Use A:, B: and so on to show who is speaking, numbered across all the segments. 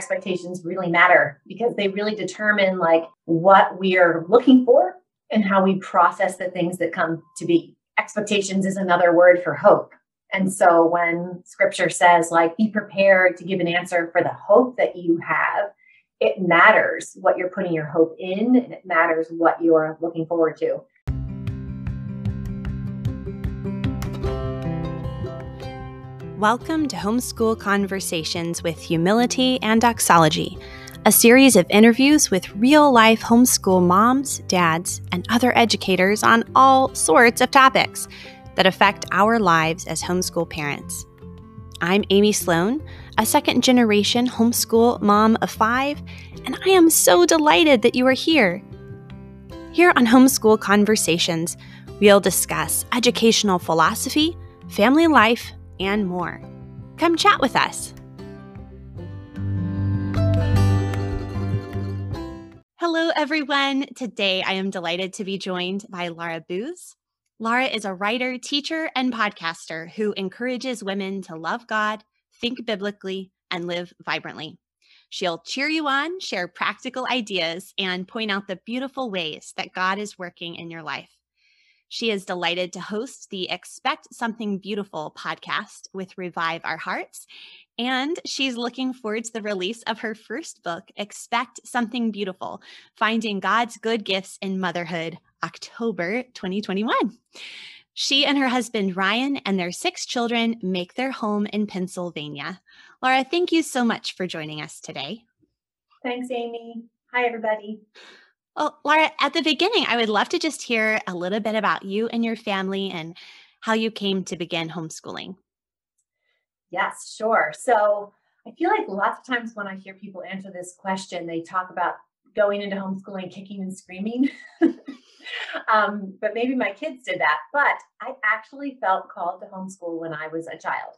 A: expectations really matter because they really determine like what we are looking for and how we process the things that come to be. Expectations is another word for hope. And so when scripture says, like, be prepared to give an answer for the hope that you have, it matters what you're putting your hope in and it matters what you're looking forward to.
B: Welcome to Homeschool Conversations with Humility and Doxology, a series of interviews with real life homeschool moms, dads, and other educators on all sorts of topics that affect our lives as homeschool parents. I'm Amy Sloan, a second generation homeschool mom of five, and I am so delighted that you are here. Here on Homeschool Conversations, we'll discuss educational philosophy, family life, and more. Come chat with us. Hello, everyone. Today I am delighted to be joined by Laura Booz. Laura is a writer, teacher, and podcaster who encourages women to love God, think biblically, and live vibrantly. She'll cheer you on, share practical ideas, and point out the beautiful ways that God is working in your life. She is delighted to host the Expect Something Beautiful podcast with Revive Our Hearts. And she's looking forward to the release of her first book, Expect Something Beautiful Finding God's Good Gifts in Motherhood, October 2021. She and her husband, Ryan, and their six children make their home in Pennsylvania. Laura, thank you so much for joining us today.
A: Thanks, Amy. Hi, everybody.
B: Well, Laura, at the beginning, I would love to just hear a little bit about you and your family and how you came to begin homeschooling.
A: Yes, sure. So I feel like lots of times when I hear people answer this question, they talk about going into homeschooling, kicking and screaming. um, but maybe my kids did that. But I actually felt called to homeschool when I was a child,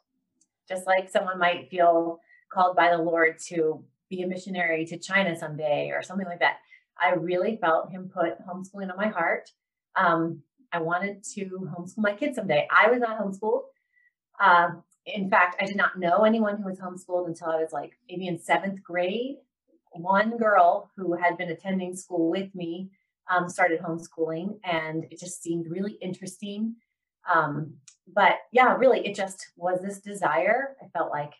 A: just like someone might feel called by the Lord to be a missionary to China someday or something like that. I really felt him put homeschooling on my heart. Um, I wanted to homeschool my kids someday. I was not homeschooled. Uh, in fact, I did not know anyone who was homeschooled until I was like maybe in seventh grade. One girl who had been attending school with me um, started homeschooling, and it just seemed really interesting. Um, but yeah, really, it just was this desire. I felt like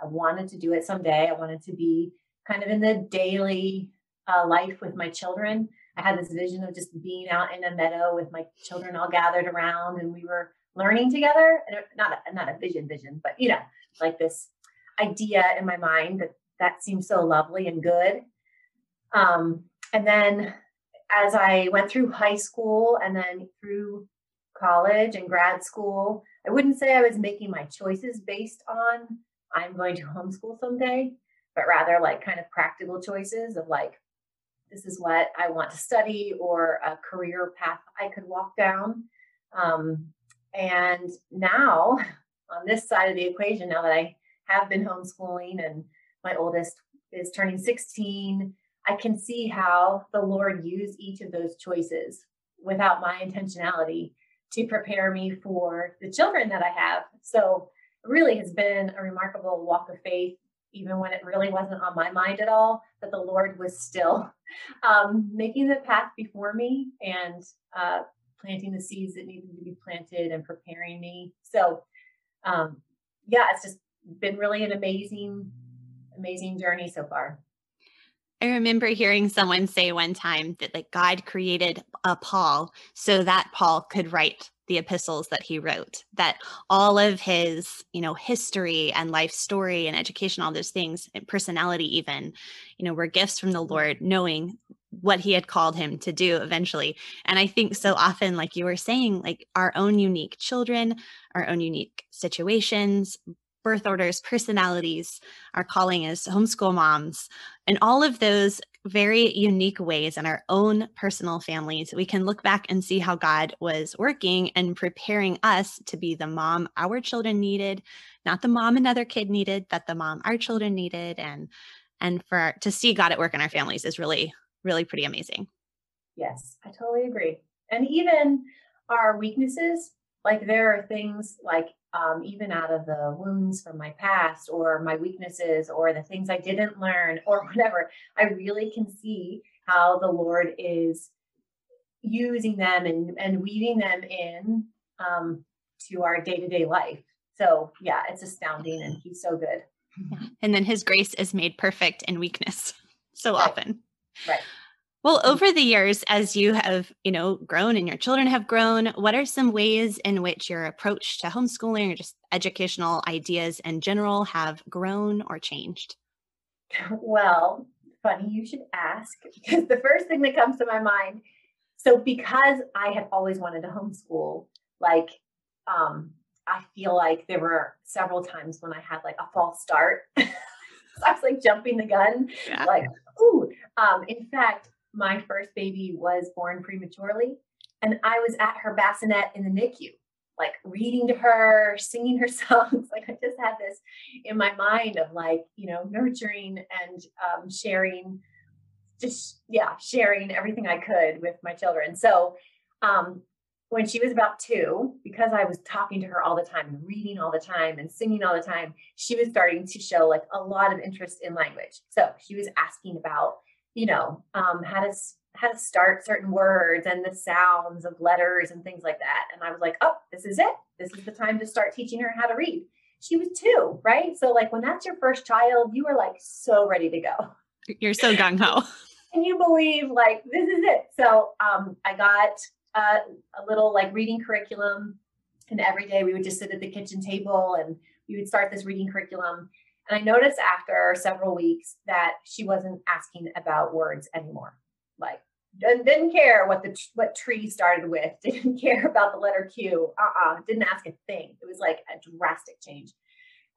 A: I wanted to do it someday. I wanted to be kind of in the daily uh, life with my children. I had this vision of just being out in a meadow with my children all gathered around, and we were learning together. Not a, not a vision, vision, but you know, like this idea in my mind that that seems so lovely and good. Um, and then as I went through high school and then through college and grad school, I wouldn't say I was making my choices based on I'm going to homeschool someday, but rather like kind of practical choices of like, this is what I want to study or a career path I could walk down. Um, and now, on this side of the equation, now that I have been homeschooling and my oldest is turning 16, I can see how the Lord used each of those choices without my intentionality to prepare me for the children that I have. So, it really has been a remarkable walk of faith even when it really wasn't on my mind at all, that the Lord was still um, making the path before me and uh, planting the seeds that needed to be planted and preparing me. So, um, yeah, it's just been really an amazing, amazing journey so far.
B: I remember hearing someone say one time that like God created a Paul so that Paul could write the epistles that he wrote that all of his you know history and life story and education all those things and personality even you know were gifts from the lord knowing what he had called him to do eventually. And i think so often like you were saying like our own unique children our own unique situations birth orders, personalities, our calling as homeschool moms, and all of those very unique ways in our own personal families, we can look back and see how God was working and preparing us to be the mom our children needed, not the mom another kid needed, but the mom our children needed. And and for to see God at work in our families is really, really pretty amazing.
A: Yes, I totally agree. And even our weaknesses Like there are things like um, even out of the wounds from my past or my weaknesses or the things I didn't learn or whatever, I really can see how the Lord is using them and, and weaving them in um, to our day to day life. So, yeah, it's astounding and He's so good.
B: Yeah. And then His grace is made perfect in weakness so
A: right.
B: often.
A: Right.
B: Well, over the years, as you have, you know, grown and your children have grown, what are some ways in which your approach to homeschooling or just educational ideas in general have grown or changed?
A: Well, funny you should ask because the first thing that comes to my mind. So, because I had always wanted to homeschool, like, um, I feel like there were several times when I had like a false start. I was like jumping the gun, yeah. like, ooh. Um, in fact, my first baby was born prematurely, and I was at her bassinet in the NICU, like reading to her, singing her songs. Like I just had this in my mind of like, you know, nurturing and um, sharing, just, yeah, sharing everything I could with my children. So, um, when she was about two, because I was talking to her all the time reading all the time and singing all the time, she was starting to show like a lot of interest in language. So she was asking about you know, um, how to how to start certain words and the sounds of letters and things like that. And I was like, oh, this is it. This is the time to start teaching her how to read. She was two, right? So like when that's your first child, you are like so ready to go.
B: You're so gung ho.
A: and you believe like this is it. So um, I got uh, a little like reading curriculum, and every day we would just sit at the kitchen table and we would start this reading curriculum. And I noticed after several weeks that she wasn't asking about words anymore. Like didn't, care what the what tree started with, didn't care about the letter Q. Uh-uh, didn't ask a thing. It was like a drastic change.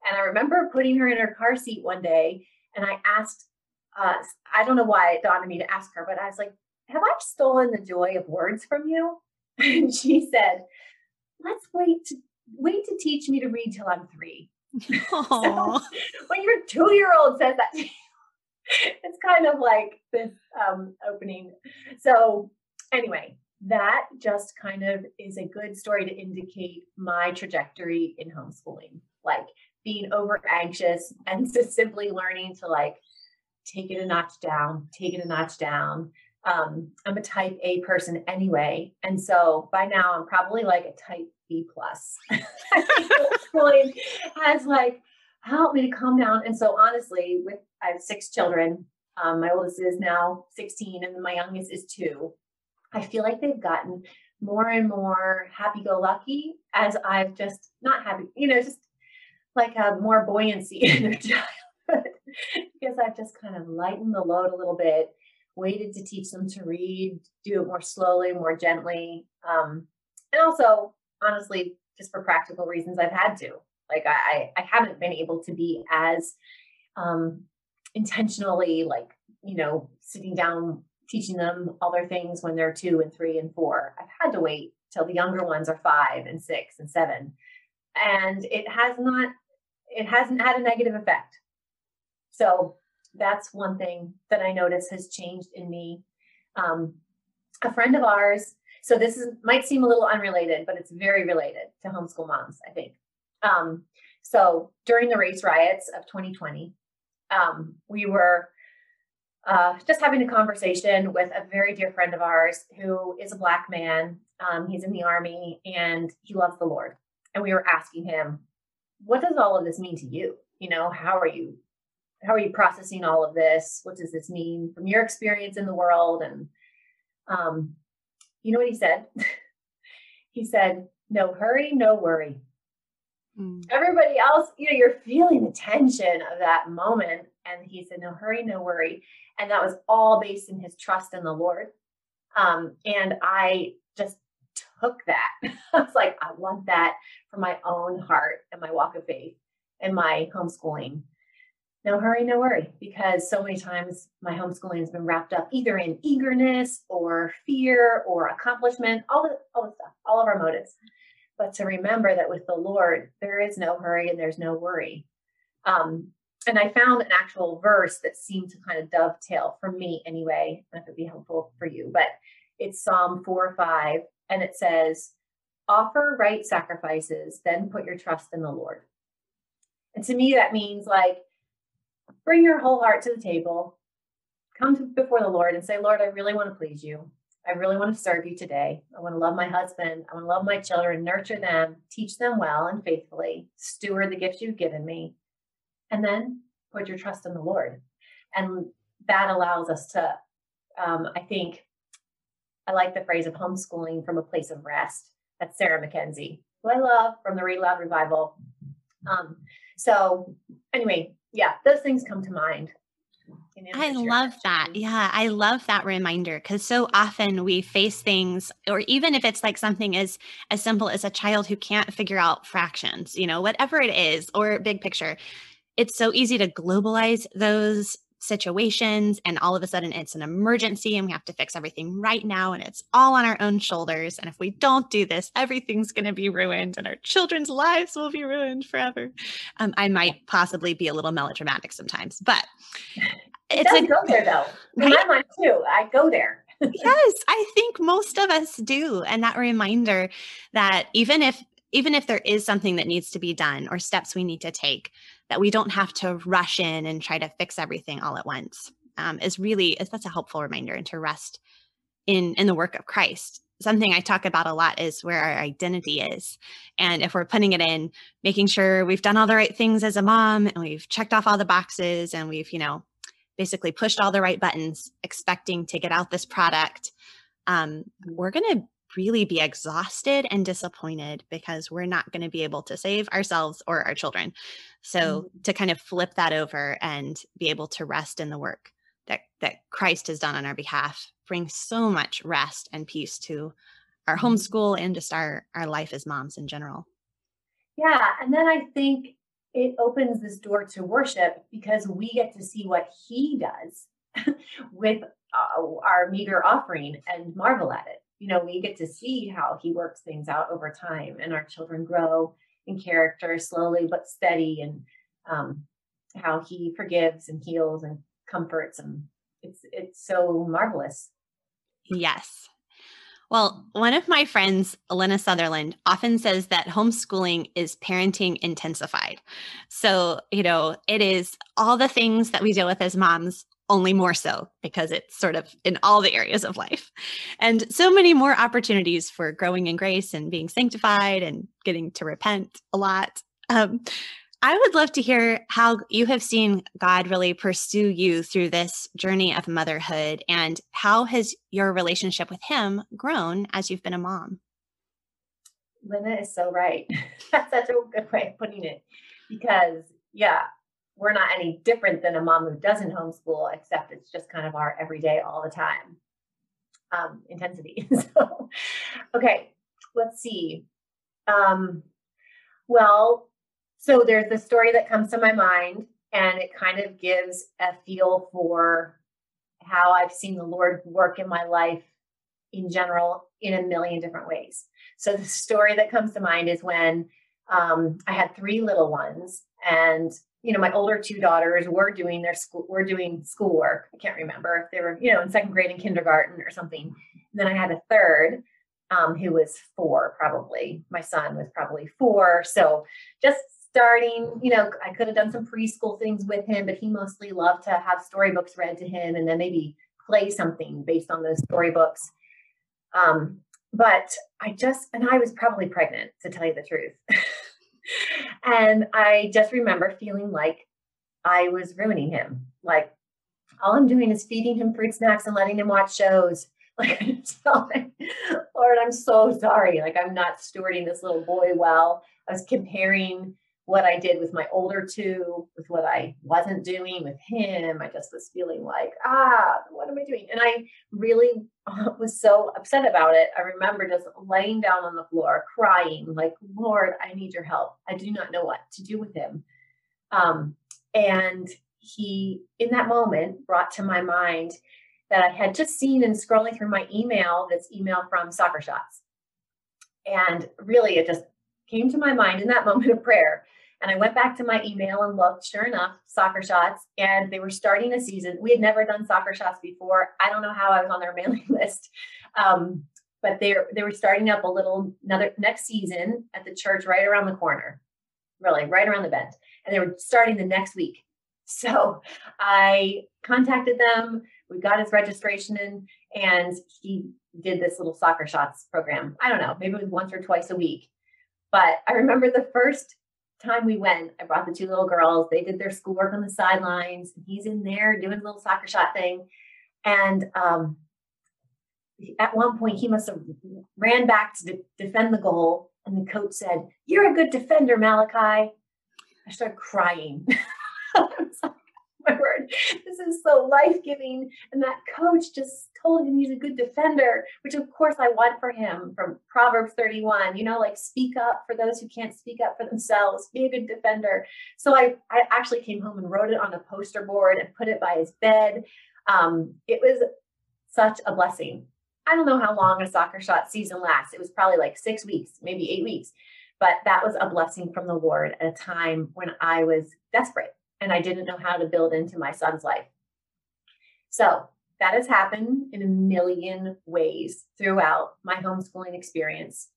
A: And I remember putting her in her car seat one day and I asked uh, I don't know why it dawned on me to ask her, but I was like, have I stolen the joy of words from you? And she said, let's wait to wait to teach me to read till I'm three. so when your two year old says that it's kind of like this um, opening. So, anyway, that just kind of is a good story to indicate my trajectory in homeschooling, like being over anxious and just simply learning to like take it a notch down, take it a notch down. Um, I'm a type A person anyway. And so by now I'm probably like a type B plus. has like helped me to calm down. And so honestly, with I have six children. Um, my oldest is now 16 and my youngest is two. I feel like they've gotten more and more happy-go-lucky as I've just not happy, you know, just like a more buoyancy in their childhood because I've just kind of lightened the load a little bit, waited to teach them to read, do it more slowly, more gently. Um, and also honestly, just for practical reasons, I've had to. Like I, I haven't been able to be as um, intentionally like you know sitting down teaching them other things when they're two and three and four. I've had to wait till the younger ones are five and six and seven, and it has not. It hasn't had a negative effect. So that's one thing that I notice has changed in me. Um, a friend of ours so this is might seem a little unrelated, but it's very related to homeschool moms, I think. Um, so during the race riots of 2020, um, we were uh, just having a conversation with a very dear friend of ours who is a black man. Um, he's in the army and he loves the Lord. And we were asking him, "What does all of this mean to you? You know, how are you? How are you processing all of this? What does this mean from your experience in the world?" And um, you know what he said? he said, No hurry, no worry. Mm. Everybody else, you know, you're feeling the tension of that moment. And he said, No hurry, no worry. And that was all based in his trust in the Lord. Um, and I just took that. I was like, I want that for my own heart and my walk of faith and my homeschooling no hurry, no worry, because so many times my homeschooling has been wrapped up either in eagerness or fear or accomplishment, all the all the stuff, all of our motives. But to remember that with the Lord, there is no hurry and there's no worry. Um, and I found an actual verse that seemed to kind of dovetail for me anyway. That would be helpful for you, but it's Psalm 4 or 5, and it says, offer right sacrifices, then put your trust in the Lord. And to me, that means like bring your whole heart to the table, come to, before the Lord and say, Lord, I really want to please you. I really want to serve you today. I want to love my husband. I want to love my children, nurture them, teach them well and faithfully, steward the gifts you've given me, and then put your trust in the Lord. And that allows us to, um, I think, I like the phrase of homeschooling from a place of rest. That's Sarah Mackenzie, who I love from the Read-Aloud Revival. Um, so, anyway, yeah, those things come to mind.
B: I love that. Yeah, I love that reminder because so often we face things, or even if it's like something as as simple as a child who can't figure out fractions, you know, whatever it is, or big picture, it's so easy to globalize those situations and all of a sudden it's an emergency and we have to fix everything right now and it's all on our own shoulders. And if we don't do this everything's going to be ruined and our children's lives will be ruined forever. Um, i might possibly be a little melodramatic sometimes but
A: it it's a, go there though. Right? my mind too i go there.
B: Yes i think most of us do. And that reminder that even if even if there is something that needs to be done or steps we need to take that we don't have to rush in and try to fix everything all at once um, is really that's a helpful reminder and to rest in in the work of christ. Something i talk about a lot is where our identity is and if we're putting it in making sure we've done all the right things as a mom and we've checked off all the boxes and we've you know basically pushed all the right buttons expecting to get out this product um, we're going to really be exhausted and disappointed because we're not going to be able to save ourselves or our children. So mm-hmm. to kind of flip that over and be able to rest in the work that that Christ has done on our behalf brings so much rest and peace to our mm-hmm. homeschool and just our our life as moms in general.
A: Yeah, and then I think it opens this door to worship because we get to see what he does with uh, our meager offering and marvel at it you know, we get to see how he works things out over time and our children grow in character slowly but steady and um, how he forgives and heals and comforts and it's it's so marvelous.
B: Yes. Well, one of my friends, Elena Sutherland, often says that homeschooling is parenting intensified. So, you know, it is all the things that we deal with as moms only more so because it's sort of in all the areas of life. And so many more opportunities for growing in grace and being sanctified and getting to repent a lot. Um, I would love to hear how you have seen God really pursue you through this journey of motherhood and how has your relationship with Him grown as you've been a mom?
A: Linda is so right. That's such a good way of putting it because, yeah, we're not any different than a mom who doesn't homeschool, except it's just kind of our everyday, all the time um, intensity. so, okay, let's see. Um, well, so there's the story that comes to my mind, and it kind of gives a feel for how I've seen the Lord work in my life in general in a million different ways. So the story that comes to mind is when um, I had three little ones, and you know, my older two daughters were doing their school, were doing schoolwork. I can't remember if they were, you know, in second grade in kindergarten or something. And then I had a third um, who was four, probably. My son was probably four. So just starting, you know, I could have done some preschool things with him, but he mostly loved to have storybooks read to him and then maybe play something based on those storybooks. Um, but I just, and I was probably pregnant to tell you the truth. and I just remember feeling like I was ruining him. Like all I'm doing is feeding him fruit snacks and letting him watch shows. Like, Lord, I'm so sorry. Like, I'm not stewarding this little boy well. I was comparing what I did with my older two, with what I wasn't doing with him. I just was feeling like, ah, what am I doing? And I really was so upset about it. I remember just laying down on the floor, crying, like, Lord, I need your help. I do not know what to do with him. Um, and he, in that moment, brought to my mind that I had just seen and scrolling through my email this email from Soccer Shots. And really, it just came to my mind in that moment of prayer and I went back to my email and looked, sure enough, soccer shots, and they were starting a season. We had never done soccer shots before. I don't know how I was on their mailing list. Um, but they they were starting up a little another next season at the church right around the corner, really right around the bend, and they were starting the next week. So I contacted them. We got his registration in, and he did this little soccer shots program. I don't know, maybe it was once or twice a week. But I remember the first time we went, I brought the two little girls. They did their schoolwork on the sidelines. He's in there doing a little soccer shot thing. And um, at one point, he must have ran back to de- defend the goal. And the coach said, You're a good defender, Malachi. I started crying. word, this is so life giving. And that coach just told him he's a good defender, which of course I want for him from Proverbs 31, you know, like speak up for those who can't speak up for themselves, be a good defender. So I, I actually came home and wrote it on a poster board and put it by his bed. Um, it was such a blessing. I don't know how long a soccer shot season lasts. It was probably like six weeks, maybe eight weeks. But that was a blessing from the Lord at a time when I was desperate and I didn't know how to build into my son's life. So that has happened in a million ways throughout my homeschooling experience,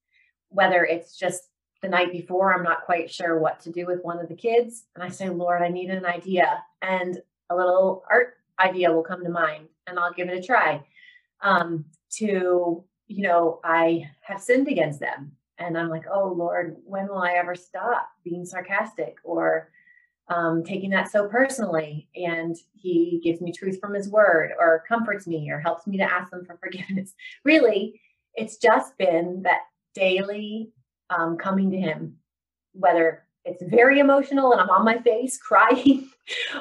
A: whether it's just the night before, I'm not quite sure what to do with one of the kids. And I say, Lord, I need an idea. And a little art idea will come to mind and I'll give it a try. Um, to, you know, I have sinned against them. And I'm like, oh, Lord, when will I ever stop being sarcastic or um, taking that so personally. And he gives me truth from his word or comforts me or helps me to ask them for forgiveness. Really, it's just been that daily um, coming to him, whether it's very emotional and I'm on my face crying,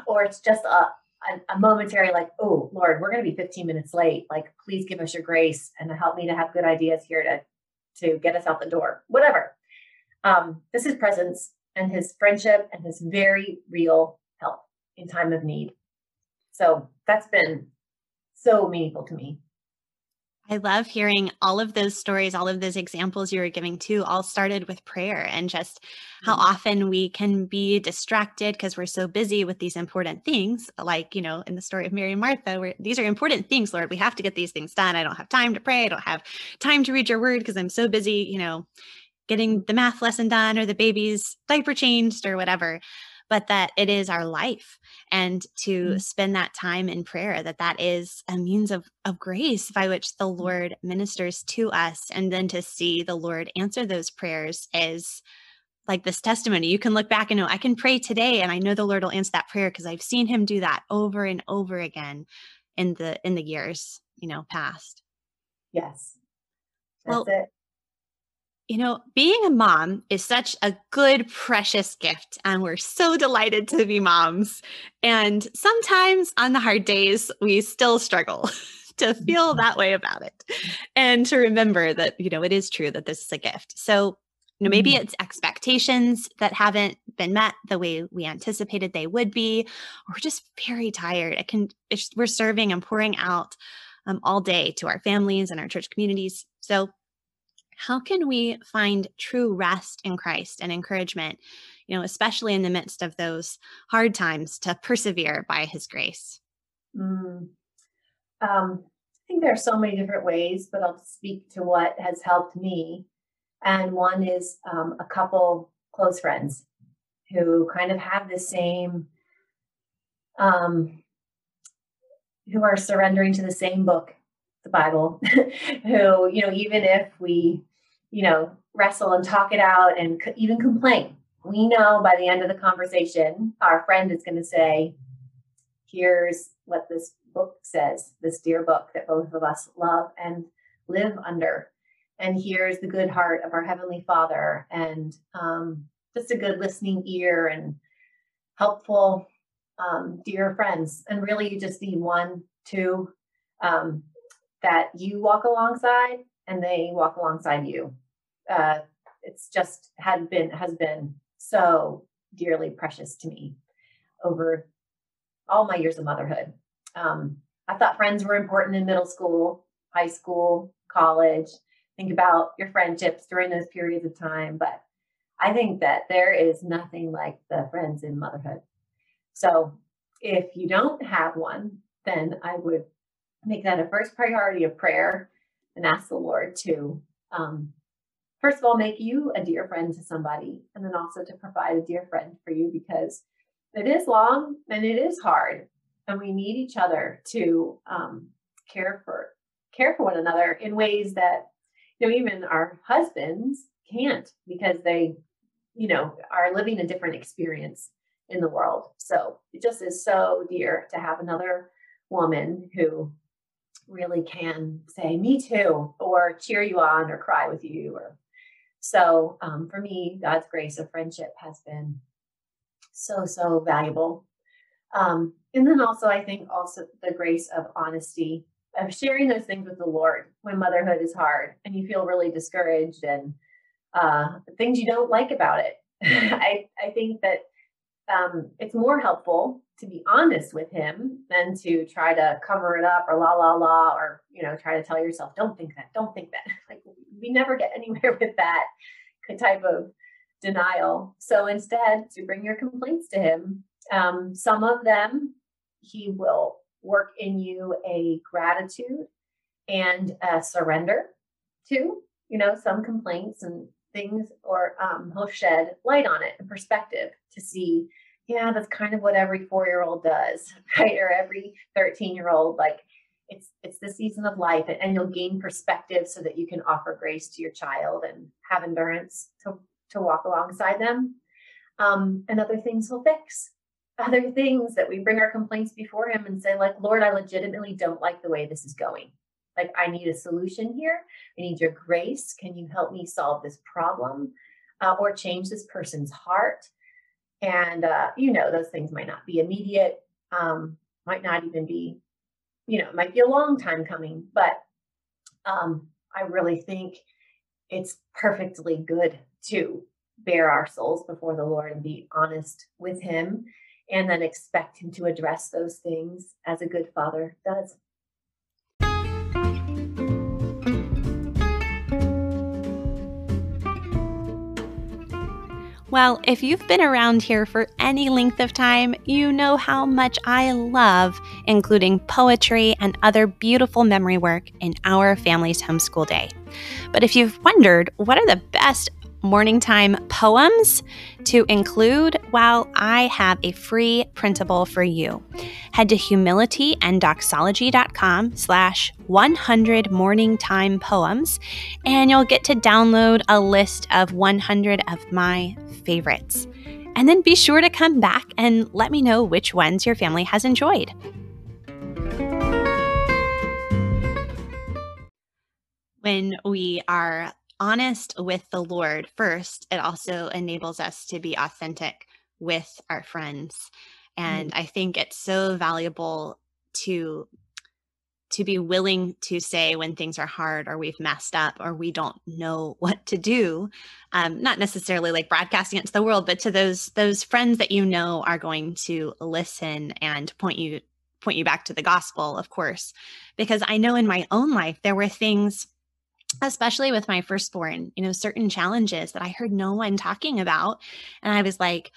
A: or it's just a, a, a momentary, like, oh, Lord, we're going to be 15 minutes late. Like, please give us your grace and help me to have good ideas here to, to get us out the door, whatever. Um, this is presence and his friendship and his very real help in time of need. So that's been so meaningful to me.
B: I love hearing all of those stories, all of those examples you were giving too, all started with prayer and just how mm-hmm. often we can be distracted because we're so busy with these important things. Like, you know, in the story of Mary and Martha, where these are important things, Lord. We have to get these things done. I don't have time to pray. I don't have time to read your word because I'm so busy, you know, getting the math lesson done or the baby's diaper changed or whatever but that it is our life. And to mm-hmm. spend that time in prayer that that is a means of of grace by which the lord ministers to us. And then to see the lord answer those prayers is like this testimony. You can look back and know i can pray today and i know the lord will answer that prayer because i've seen him do that over and over again in the in the years you know past.
A: Yes. That's well, it
B: you know, being a mom is such a good, precious gift. And we're so delighted to be moms. And sometimes on the hard days, we still struggle to feel that way about it and to remember that, you know, it is true that this is a gift. So, you know, maybe mm-hmm. it's expectations that haven't been met the way we anticipated they would be, or we're just very tired. It can, we're serving and pouring out um, all day to our families and our church communities. So, how can we find true rest in Christ and encouragement, you know, especially in the midst of those hard times to persevere by his grace?
A: Mm. Um, I think there are so many different ways, but I'll speak to what has helped me. And one is um, a couple close friends who kind of have the same, um, who are surrendering to the same book the Bible, who, you know, even if we you know, wrestle and talk it out and even complain. We know by the end of the conversation, our friend is going to say, here's what this book says, this dear book that both of us love and live under. And here's the good heart of our Heavenly Father, and um, just a good listening ear and helpful, um, dear friends. And really, you just need one, two um, that you walk alongside and they walk alongside you uh, it's just had been has been so dearly precious to me over all my years of motherhood. Um, I thought friends were important in middle school, high school, college. Think about your friendships during those periods of time, but I think that there is nothing like the friends in motherhood. So if you don't have one, then I would make that a first priority of prayer and ask the Lord to, um, first of all, make you a dear friend to somebody, and then also to provide a dear friend for you because it is long and it is hard, and we need each other to um, care for care for one another in ways that you know even our husbands can't because they you know are living a different experience in the world. So it just is so dear to have another woman who really can say me too or cheer you on or cry with you or so um, for me god's grace of friendship has been so so valuable. Um, and then also i think also the grace of honesty of sharing those things with the lord when motherhood is hard and you feel really discouraged and uh, things you don't like about it. I, I think that um, it's more helpful to be honest with him than to try to cover it up or la la la or you know try to tell yourself don't think that don't think that. Like we never get anywhere with that type of denial. So instead to bring your complaints to him um, some of them he will work in you a gratitude and a surrender to you know some complaints and things or um, he'll shed light on it and perspective to see yeah that's kind of what every four year old does right? Or every 13 year old like it's it's the season of life and, and you'll gain perspective so that you can offer grace to your child and have endurance to to walk alongside them. Um, and other things he'll fix. Other things that we bring our complaints before him and say like lord i legitimately don't like the way this is going. Like i need a solution here. I need your grace. Can you help me solve this problem uh, or change this person's heart and uh, you know those things might not be immediate um, might not even be you know it might be a long time coming but um, i really think it's perfectly good to bare our souls before the lord and be honest with him and then expect him to address those things as a good father does
B: Well, if you've been around here for any length of time, you know how much I love including poetry and other beautiful memory work in our family's homeschool day. But if you've wondered what are the best morning time poems to include, well, I have a free printable for you. Head to humilityanddoxology.com slash 100 morning time poems, and you'll get to download a list of 100 of my favorites. And then be sure to come back and let me know which ones your family has enjoyed. When we are honest with the Lord first, it also enables us to be authentic with our friends. And mm. I think it's so valuable to to be willing to say when things are hard or we've messed up or we don't know what to do um, not necessarily like broadcasting it to the world but to those those friends that you know are going to listen and point you point you back to the gospel of course because i know in my own life there were things especially with my firstborn you know certain challenges that i heard no one talking about. And i was like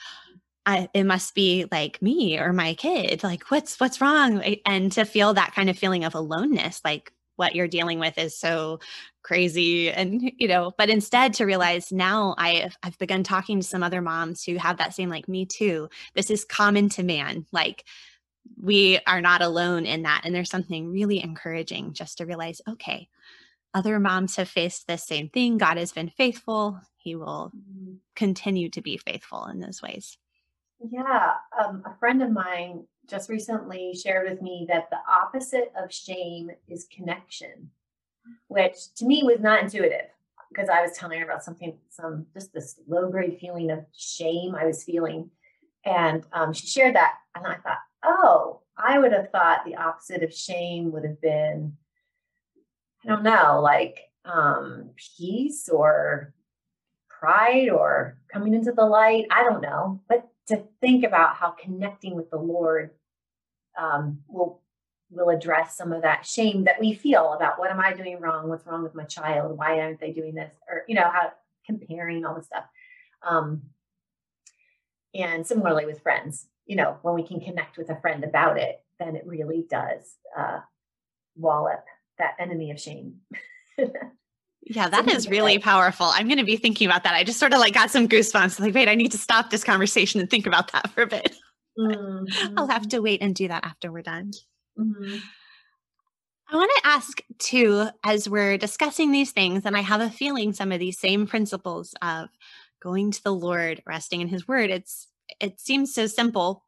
B: I, it must be like me or my kid. Like what's what's wrong? And to feel that kind of feeling of aloneness like what you're dealing with is so crazy and you know but instead to realize now i've i've begun talking to some other moms who have that same like me too. This is common to man. Like we are not alone in that. And there's something really encouraging just to realize okay other moms have faced the same thing god has been faithful he will mm-hmm. continue to be faithful in those ways
A: yeah, um, a friend of mine just recently shared with me that the opposite of shame is connection, which to me was not intuitive because I was telling her about something, some just this low grade feeling of shame I was feeling. And um, she shared that. And I thought, oh, I would have thought the opposite of shame would have been, I don't know, like um, peace or pride or coming into the light. I don't know. But to think about how connecting with the Lord um, will will address some of that shame that we feel about what am I doing wrong? What's wrong with my child? Why aren't they doing this? Or you know how comparing all this stuff. Um, and similarly with friends, you know, when we can connect with a friend about it, then it really does uh, wallop that enemy of shame.
B: Yeah, that is really powerful. I'm going to be thinking about that. I just sort of like got some goosebumps. Like, wait, I need to stop this conversation and think about that for a bit. Mm-hmm. I'll have to wait and do that after we're done. Mm-hmm. I want to ask too, as we're discussing these things, and I have a feeling some of these same principles of going to the Lord, resting in His Word. It's it seems so simple,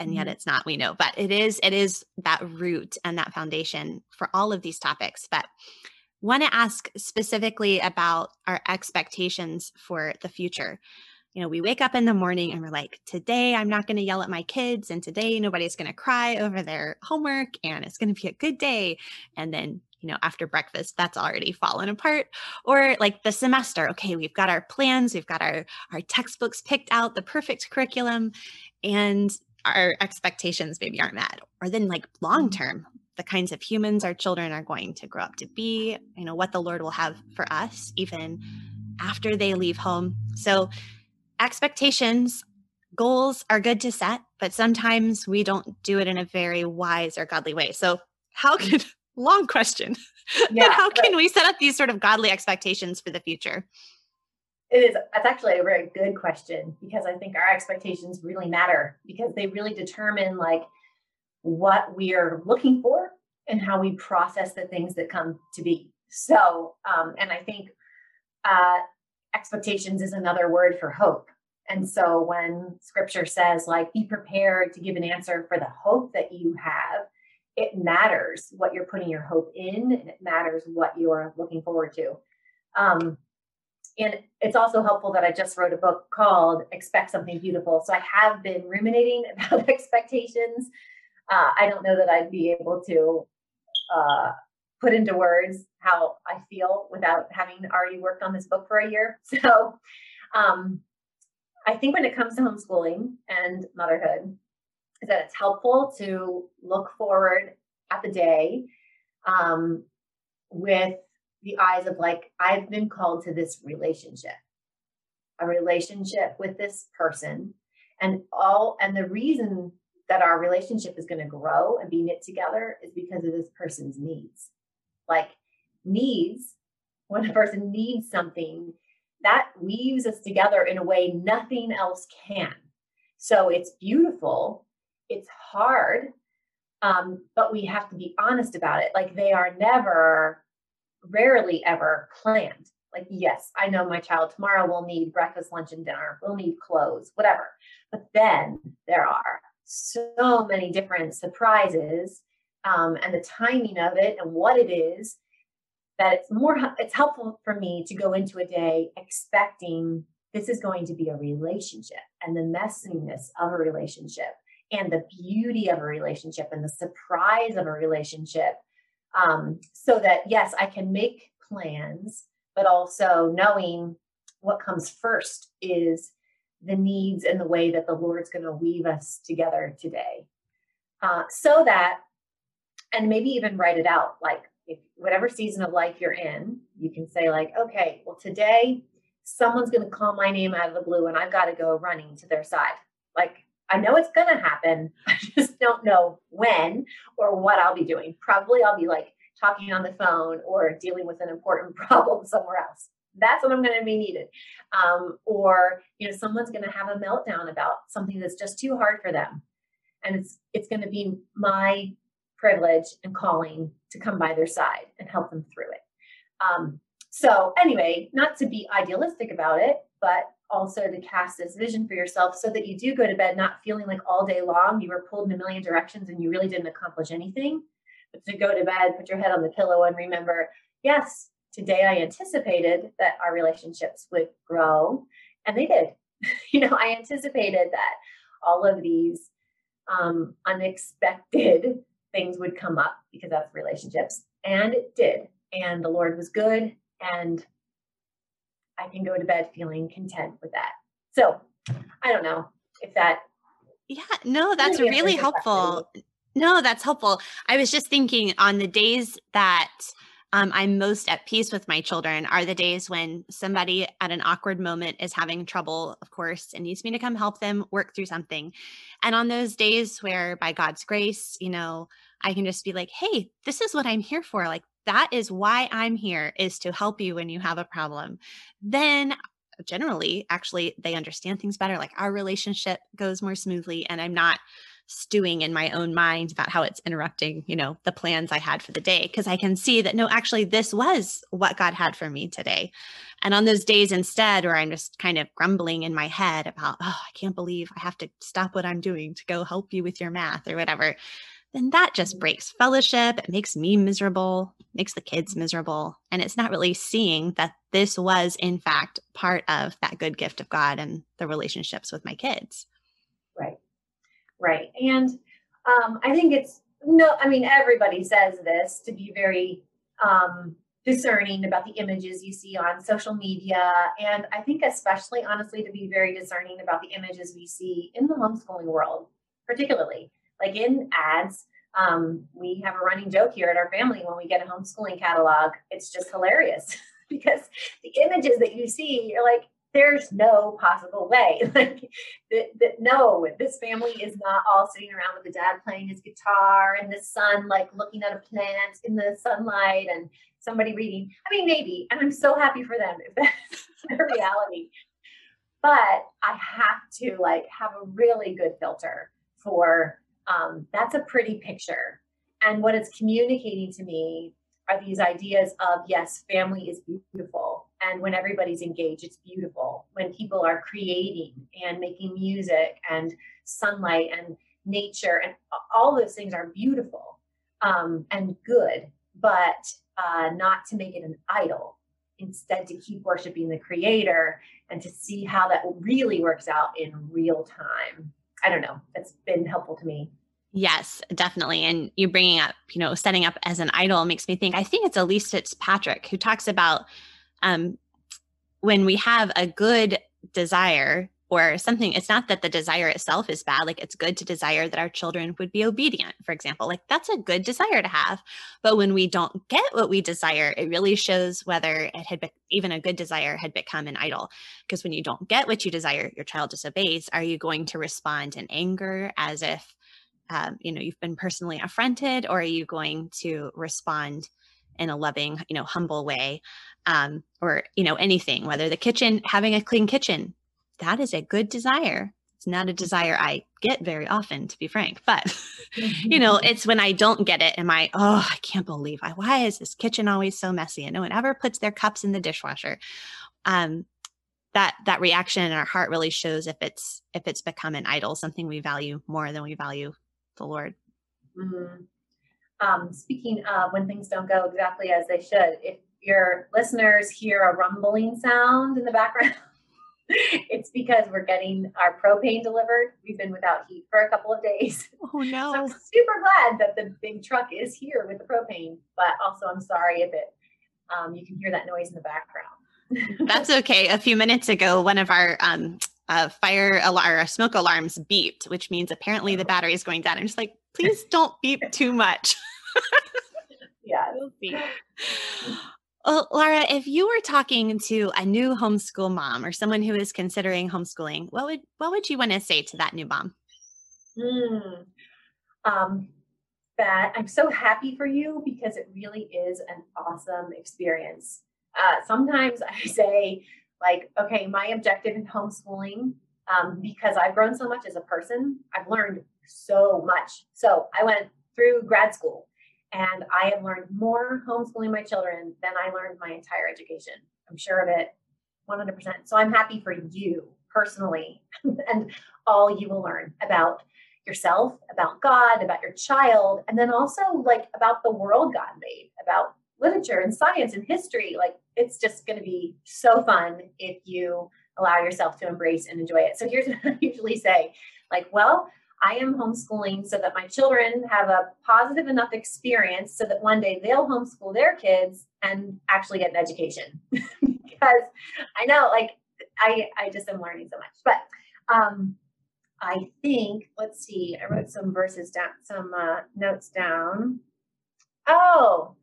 B: and yet mm-hmm. it's not. We know, but it is. It is that root and that foundation for all of these topics. But want to ask specifically about our expectations for the future. You know, we wake up in the morning and we're like, today I'm not going to yell at my kids, and today nobody's going to cry over their homework, and it's going to be a good day. And then, you know, after breakfast, that's already fallen apart. Or like the semester, okay, we've got our plans, we've got our our textbooks picked out, the perfect curriculum, and our expectations maybe aren't met. Or then like long mm-hmm. term, the kinds of humans our children are going to grow up to be, you know, what the Lord will have for us even after they leave home. So, expectations, goals are good to set, but sometimes we don't do it in a very wise or godly way. So, how mm. can long question. Yeah, how can we set up these sort of godly expectations for the future?
A: It is. That's actually a very good question because I think our expectations really matter because they really determine like what we are looking for and how we process the things that come to be. So, um, and I think uh, expectations is another word for hope. And so when scripture says, like, be prepared to give an answer for the hope that you have, it matters what you're putting your hope in, and it matters what you're looking forward to. Um, and it's also helpful that I just wrote a book called Expect Something Beautiful. So I have been ruminating about expectations uh, I don't know that I'd be able to uh, put into words how I feel without having already worked on this book for a year. So um, I think when it comes to homeschooling and motherhood, is that it's helpful to look forward at the day um, with the eyes of like, I've been called to this relationship, a relationship with this person. And all, and the reason that our relationship is going to grow and be knit together is because of this person's needs. Like needs, when a person needs something, that weaves us together in a way nothing else can. So it's beautiful, it's hard, um, but we have to be honest about it. Like they are never, rarely ever planned. Like, yes, I know my child tomorrow will need breakfast, lunch, and dinner, We'll need clothes, whatever. But then there are so many different surprises um, and the timing of it and what it is that it's more it's helpful for me to go into a day expecting this is going to be a relationship and the messiness of a relationship and the beauty of a relationship and the surprise of a relationship um, so that yes i can make plans but also knowing what comes first is the needs and the way that the Lord's going to weave us together today. Uh, so that, and maybe even write it out like if whatever season of life you're in, you can say, like, okay, well, today someone's going to call my name out of the blue and I've got to go running to their side. Like, I know it's going to happen. I just don't know when or what I'll be doing. Probably I'll be like talking on the phone or dealing with an important problem somewhere else that's when I'm going to be needed. Um, or you know, someone's going to have a meltdown about something that's just too hard for them, and it's it's going to be my privilege and calling to come by their side and help them through it. Um, so anyway, not to be idealistic about it, but also to cast this vision for yourself so that you do go to bed not feeling like all day long you were pulled in a million directions and you really didn't accomplish anything. But to go to bed, put your head on the pillow and remember, yes, today I anticipated that our relationships would grow, and they did. you know, I anticipated that all of these um, unexpected things would come up because that's relationships, and it did. And the Lord was good, and I can go to bed feeling content with that. So I don't know if that.
B: Yeah, no, that's really helpful. No, that's helpful. I was just thinking on the days that um, I'm most at peace with my children are the days when somebody at an awkward moment is having trouble, of course, and needs me to come help them work through something. And on those days where, by God's grace, you know, I can just be like, hey, this is what I'm here for. Like, that is why I'm here is to help you when you have a problem, then generally actually they understand things better like our relationship goes more smoothly and i'm not stewing in my own mind about how it's interrupting, you know, the plans I had for the day because I can see that no, actually this was what God had for me today. And on those days instead where I'm just kind of grumbling in my head about, oh, I can't believe I have to stop what I'm doing to go help you with your math or whatever, then that just breaks fellowship. It makes me miserable, makes the kids miserable. And it's not really seeing that this was, in fact, part of that good gift of God and the relationships with my kids.
A: Right. Right. And um, I think it's no, I mean, everybody says this to be very um, discerning about the images you see on social media. And I think, especially honestly, to be very discerning about the images we see in the homeschooling world, particularly like in ads. Um, we have a running joke here at our family when we get a homeschooling catalog. It's just hilarious because the images that you see, you're like, there's no possible way. like that, no, this family is not all sitting around with the dad playing his guitar and the son like looking at a plant in the sunlight and somebody reading. I mean, maybe, and I'm so happy for them if that's their reality. But I have to like have a really good filter for um, that's a pretty picture. And what it's communicating to me are these ideas of yes, family is beautiful. And when everybody's engaged, it's beautiful. When people are creating and making music and sunlight and nature and all those things are beautiful um, and good, but uh, not to make it an idol. Instead, to keep worshiping the creator and to see how that really works out in real time. I don't know. It's been helpful to me.
B: Yes, definitely. And you bringing up, you know, setting up as an idol makes me think. I think it's Elyse Fitzpatrick who talks about um, when we have a good desire or something. It's not that the desire itself is bad. Like it's good to desire that our children would be obedient, for example. Like that's a good desire to have. But when we don't get what we desire, it really shows whether it had been even a good desire had become an idol. Because when you don't get what you desire, your child disobeys. Are you going to respond in anger as if um, you know you've been personally affronted or are you going to respond in a loving you know humble way um, or you know anything whether the kitchen having a clean kitchen that is a good desire. It's not a desire i get very often to be frank but you know it's when i don't get it am i oh i can't believe I, why is this kitchen always so messy? And no one ever puts their cups in the dishwasher. Um that that reaction in our heart really shows if it's if it's become an idol something we value more than we value the Lord.
A: Mm-hmm. Um, speaking of when things don't go exactly as they should, if your listeners hear a rumbling sound in the background, it's because we're getting our propane delivered. We've been without heat for a couple of days.
B: Oh no!
A: So I'm super glad that the big truck is here with the propane, but also I'm sorry if it um, you can hear that noise in the background.
B: That's okay. A few minutes ago, one of our um, a fire alarm or smoke alarms beeped, which means apparently the oh. battery is going down. I'm just like, please don't beep too much.
A: yeah, it'll
B: beep. Well, Laura, if you were talking to a new homeschool mom or someone who is considering homeschooling, what would what would you want to say to that new mom?
A: Mm, um, that I'm so happy for you because it really is an awesome experience. Uh, sometimes I say, like, okay, my objective in homeschooling, um, because I've grown so much as a person, I've learned so much. So I went through grad school and I have learned more homeschooling my children than I learned my entire education. I'm sure of it 100%. So I'm happy for you personally and all you will learn about yourself, about God, about your child, and then also like about the world God made, about literature and science and history. Like it's just going to be so fun if you allow yourself to embrace and enjoy it. So here's what I usually say like, well, I am homeschooling so that my children have a positive enough experience so that one day they'll homeschool their kids and actually get an education. because I know, like, I, I just am learning so much. But um, I think, let's see, I wrote some verses down, some uh, notes down. Oh,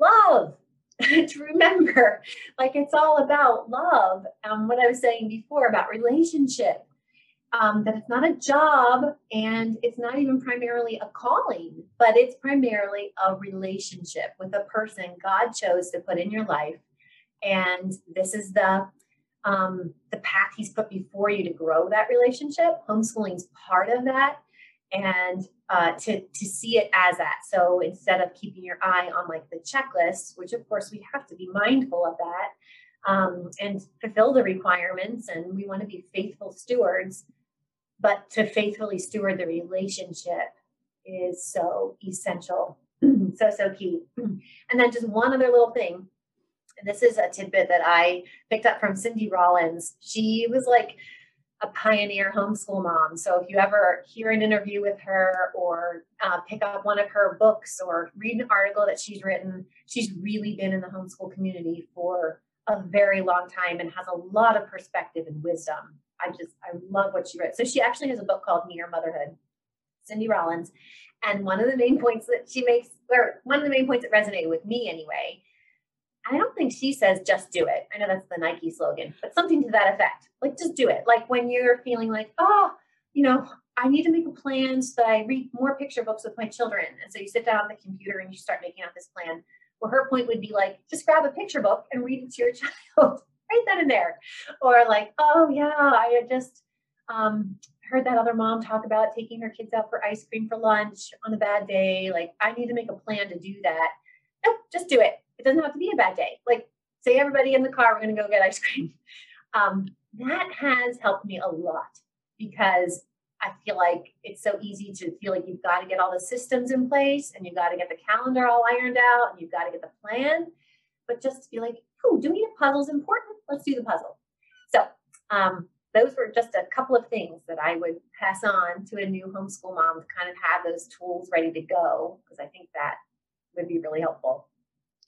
A: love to remember like it's all about love um, what i was saying before about relationship um, that it's not a job and it's not even primarily a calling, but it's primarily a relationship with a person God chose to put in your life. And this is the um, the path He's put before you to grow that relationship. Homeschooling's part of that, and uh, to to see it as that. So instead of keeping your eye on like the checklist, which of course we have to be mindful of that um, and fulfill the requirements, and we want to be faithful stewards but to faithfully steward the relationship is so essential. So so key. And then just one other little thing and this is a tidbit that i picked up from cindy rollins. She was like a pioneer homeschool mom. So if you ever hear an interview with her or uh, pick up one of her books or read an article that she's written she's really been in the homeschool community for a very long time and has a lot of perspective and wisdom I just I love what she wrote. So she actually has a book called Mere Motherhood, Cindy Rollins, and one of the main points that she makes, or one of the main points that resonated with me anyway. I don't think she says just do it. I know that's the Nike slogan, but something to that effect. Like just do it. Like when you're feeling like, oh, you know, I need to make a plan so that I read more picture books with my children. And so you sit down on the computer and you start making out this plan. Well, her point would be like, just grab a picture book and read it to your child write that in there. Or like, oh yeah, I had just um, heard that other mom talk about taking her kids out for ice cream for lunch on a bad day. Like, I need to make a plan to do that. Nope, just do it. It doesn't have to be a bad day. Like, say everybody in the car, we're to go get ice cream. Um, that has helped me a lot because I feel like it's so easy to feel like you've got to get all the systems in place and you've got to get the calendar all ironed out and you've got to get the plan. But just to be like, oh, doing a puzzle is important. Let's do the puzzle. So um, those were just a couple of things that I would pass on to a new homeschool mom to kind of have those tools ready to go because I think that would be really helpful.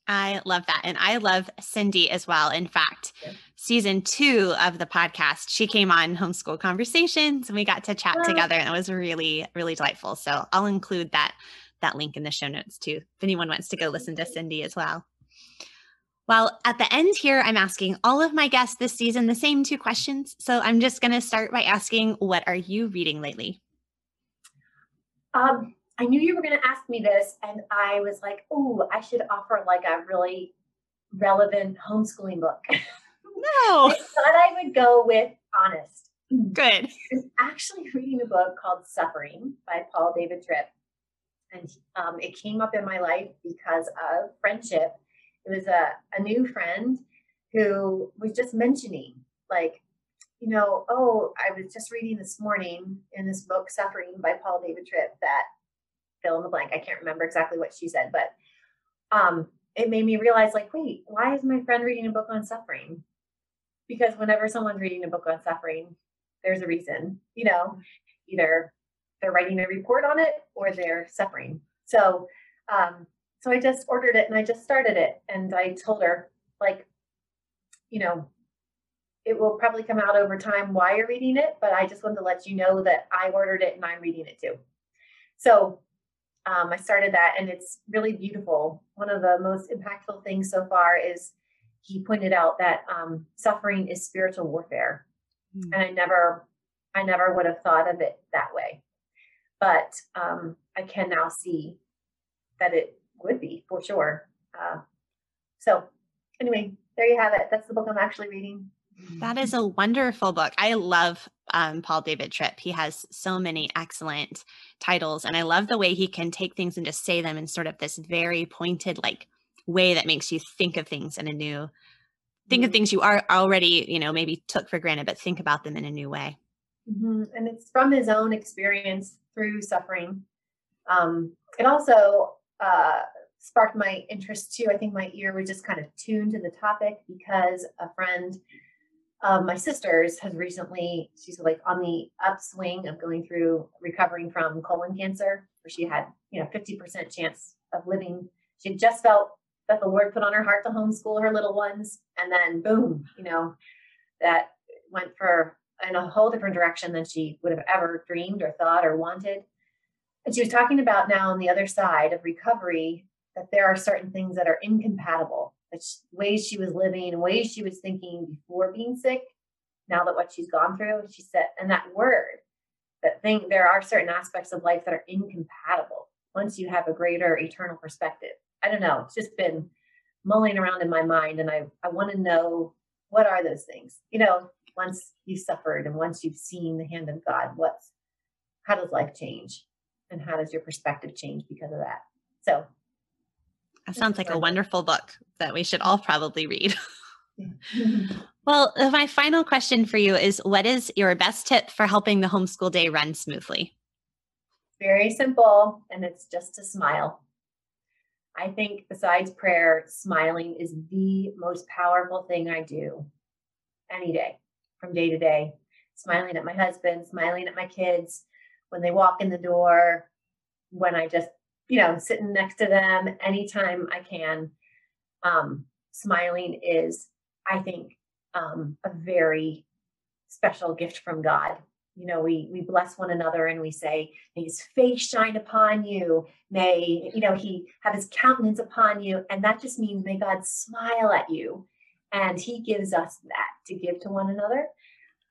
B: I love that. And I love Cindy as well. In fact, yeah. season two of the podcast, she came on Homeschool Conversations and we got to chat together and it was really, really delightful. So I'll include that that link in the show notes too, if anyone wants to go listen to Cindy as well. Well, at the end here, I'm asking all of my guests this season the same two questions. So I'm just going to start by asking, what are you reading lately?
A: Um, I knew you were going to ask me this, and I was like, oh, I should offer like a really relevant homeschooling book.
B: No.
A: I thought I would go with Honest.
B: Good.
A: I was actually reading a book called Suffering by Paul David Tripp. And um, it came up in my life because of friendship it was a, a new friend who was just mentioning, like, you know, oh, I was just reading this morning in this book, Suffering by Paul David Tripp, that fill in the blank. I can't remember exactly what she said, but um, it made me realize, like, wait, why is my friend reading a book on suffering? Because whenever someone's reading a book on suffering, there's a reason, you know, either they're writing a report on it or they're suffering. So um, so I just ordered it and I just started it. And I told her, like, you know, it will probably come out over time why you're reading it, but I just wanted to let you know that I ordered it and I'm reading it too. So um, I started that and it's really beautiful. One of the most impactful things so far is he pointed out that um, suffering is spiritual warfare. Mm. And I never, I never would have thought of it that way. But um, I can now see that it would be for sure. Uh, so, anyway, there you have it. That's the book I'm actually reading.
B: That is a wonderful book. I love um, Paul David Tripp. He has so many excellent titles, and I love the way he can take things and just say them in sort of this very pointed, like way that makes you think of things in a new, think mm-hmm. of things you are already, you know, maybe took for granted, but think about them in a new way.
A: Mm-hmm. And it's from his own experience through suffering. Um, it also uh, sparked my interest too. I think my ear was just kind of tuned to the topic because a friend of my sister's has recently, she's like on the upswing of going through recovering from colon cancer, where she had, you know, 50% chance of living. She just felt that the Lord put on her heart to homeschool her little ones. And then boom, you know, that went for in a whole different direction than she would have ever dreamed or thought or wanted. And she was talking about now on the other side of recovery that there are certain things that are incompatible, that she, ways she was living, ways she was thinking before being sick, now that what she's gone through, she said, and that word, that thing, there are certain aspects of life that are incompatible once you have a greater eternal perspective. I don't know. It's just been mulling around in my mind, and I, I want to know what are those things? You know, once you've suffered and once you've seen the hand of God, what's how does life change? And how does your perspective change because of that? So
B: that sounds like a wonderful book that we should all probably read. well, uh, my final question for you is what is your best tip for helping the homeschool day run smoothly?
A: Very simple, and it's just to smile. I think besides prayer, smiling is the most powerful thing I do any day, from day to day. Smiling at my husband, smiling at my kids when they walk in the door, when I just, you know, sitting next to them anytime I can. Um, smiling is, I think, um, a very special gift from God. You know we we bless one another and we say may his face shine upon you. May you know he have his countenance upon you. And that just means may god smile at you. And he gives us that to give to one another.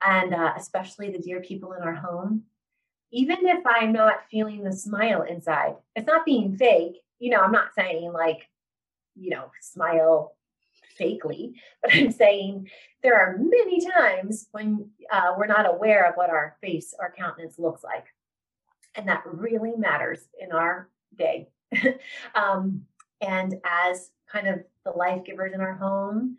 A: And uh, especially the dear people in our home even if i'm not feeling the smile inside it's not being fake you know i'm not saying like you know smile fakely, but I'm saying there are many times when uh, we're not aware of what our face, our countenance looks like. And that really matters in our day. um, and as kind of the life givers in our home,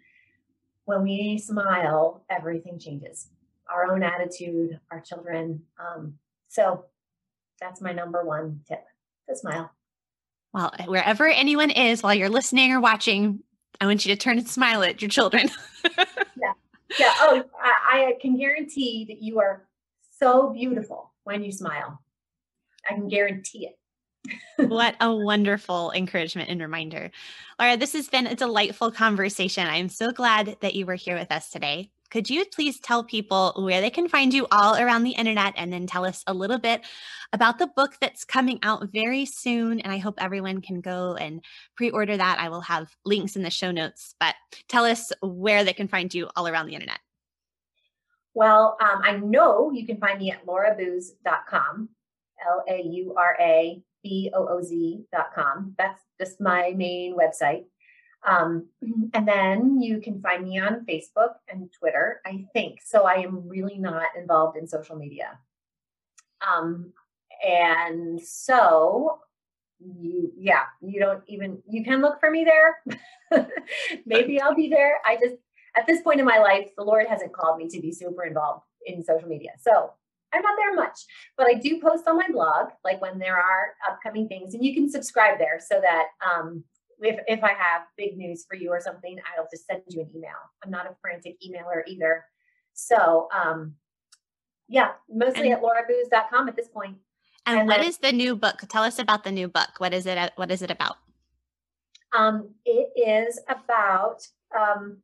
A: when we smile, everything changes. Our own attitude, our children. Um, so that's my number one tip to smile.
B: Well, eh, wherever anyone is while you're listening or watching, I want you to turn and smile at your children.
A: yeah. Yeah. Oh, I, I can guarantee that you are so beautiful when you smile. I can guarantee it.
B: what a wonderful encouragement and reminder. Laura, this has been a delightful conversation. I'm so glad that you were here with us today. Could you please tell people where they can find you all around the internet and then tell us a little bit about the book that's coming out very soon? And I hope everyone can go and pre order that. I will have links in the show notes, but tell us where they can find you all around the internet.
A: Well, um, I know you can find me at laurabooz.com, L A U R A B O O Z.com. That's just my main website. Um, and then you can find me on Facebook and Twitter, I think. So I am really not involved in social media. Um, and so you, yeah, you don't even, you can look for me there. Maybe I'll be there. I just, at this point in my life, the Lord hasn't called me to be super involved in social media. So I'm not there much, but I do post on my blog, like when there are upcoming things, and you can subscribe there so that um, if, if I have big news for you or something, I'll just send you an email. I'm not a frantic emailer either. So, um, yeah, mostly and, at laurabooz.com at this point.
B: And, and what then, is the new book? Tell us about the new book. What is it? What is it about?
A: Um, it is about, um,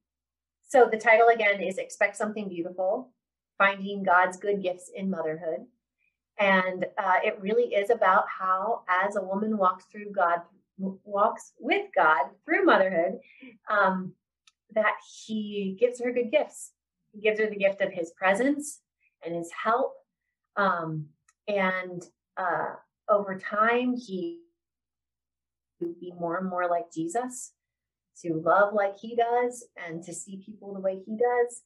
A: so the title again is Expect Something Beautiful, Finding God's Good Gifts in Motherhood. And uh, it really is about how, as a woman walks through God walks with God through motherhood, um, that He gives her good gifts. He gives her the gift of His presence and His help. Um, and uh, over time, He to be more and more like Jesus, to love like He does, and to see people the way He does.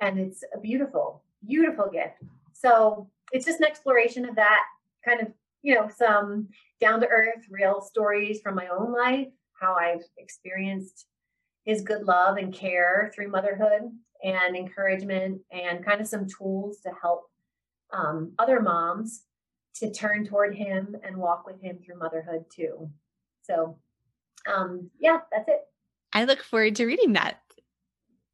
A: And it's a beautiful, beautiful gift. So it's just an exploration of that kind of you know, some down to earth, real stories from my own life, how I've experienced his good love and care through motherhood and encouragement, and kind of some tools to help um, other moms to turn toward him and walk with him through motherhood too. So, um, yeah, that's it.
B: I look forward to reading that.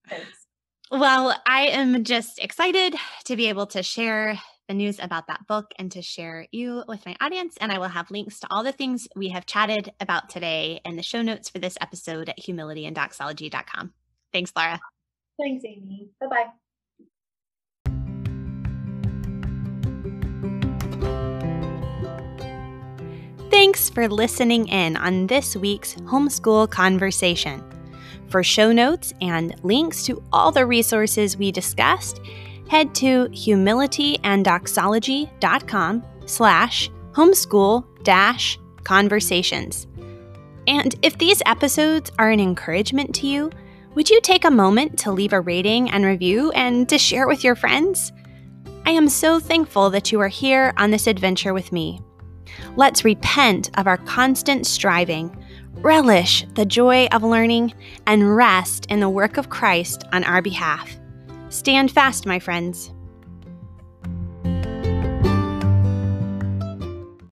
A: Thanks.
B: Well, I am just excited to be able to share the news about that book and to share you with my audience. And I will have links to all the things we have chatted about today in the show notes for this episode at humilityanddoxology.com. Thanks, Laura.
A: Thanks, Amy. Bye bye.
B: Thanks for listening in on this week's Homeschool Conversation. For show notes and links to all the resources we discussed, head to humilityanddoxology.com slash homeschool dash conversations. And if these episodes are an encouragement to you, would you take a moment to leave a rating and review and to share with your friends? I am so thankful that you are here on this adventure with me. Let's repent of our constant striving, relish the joy of learning, and rest in the work of Christ on our behalf. Stand fast, my friends.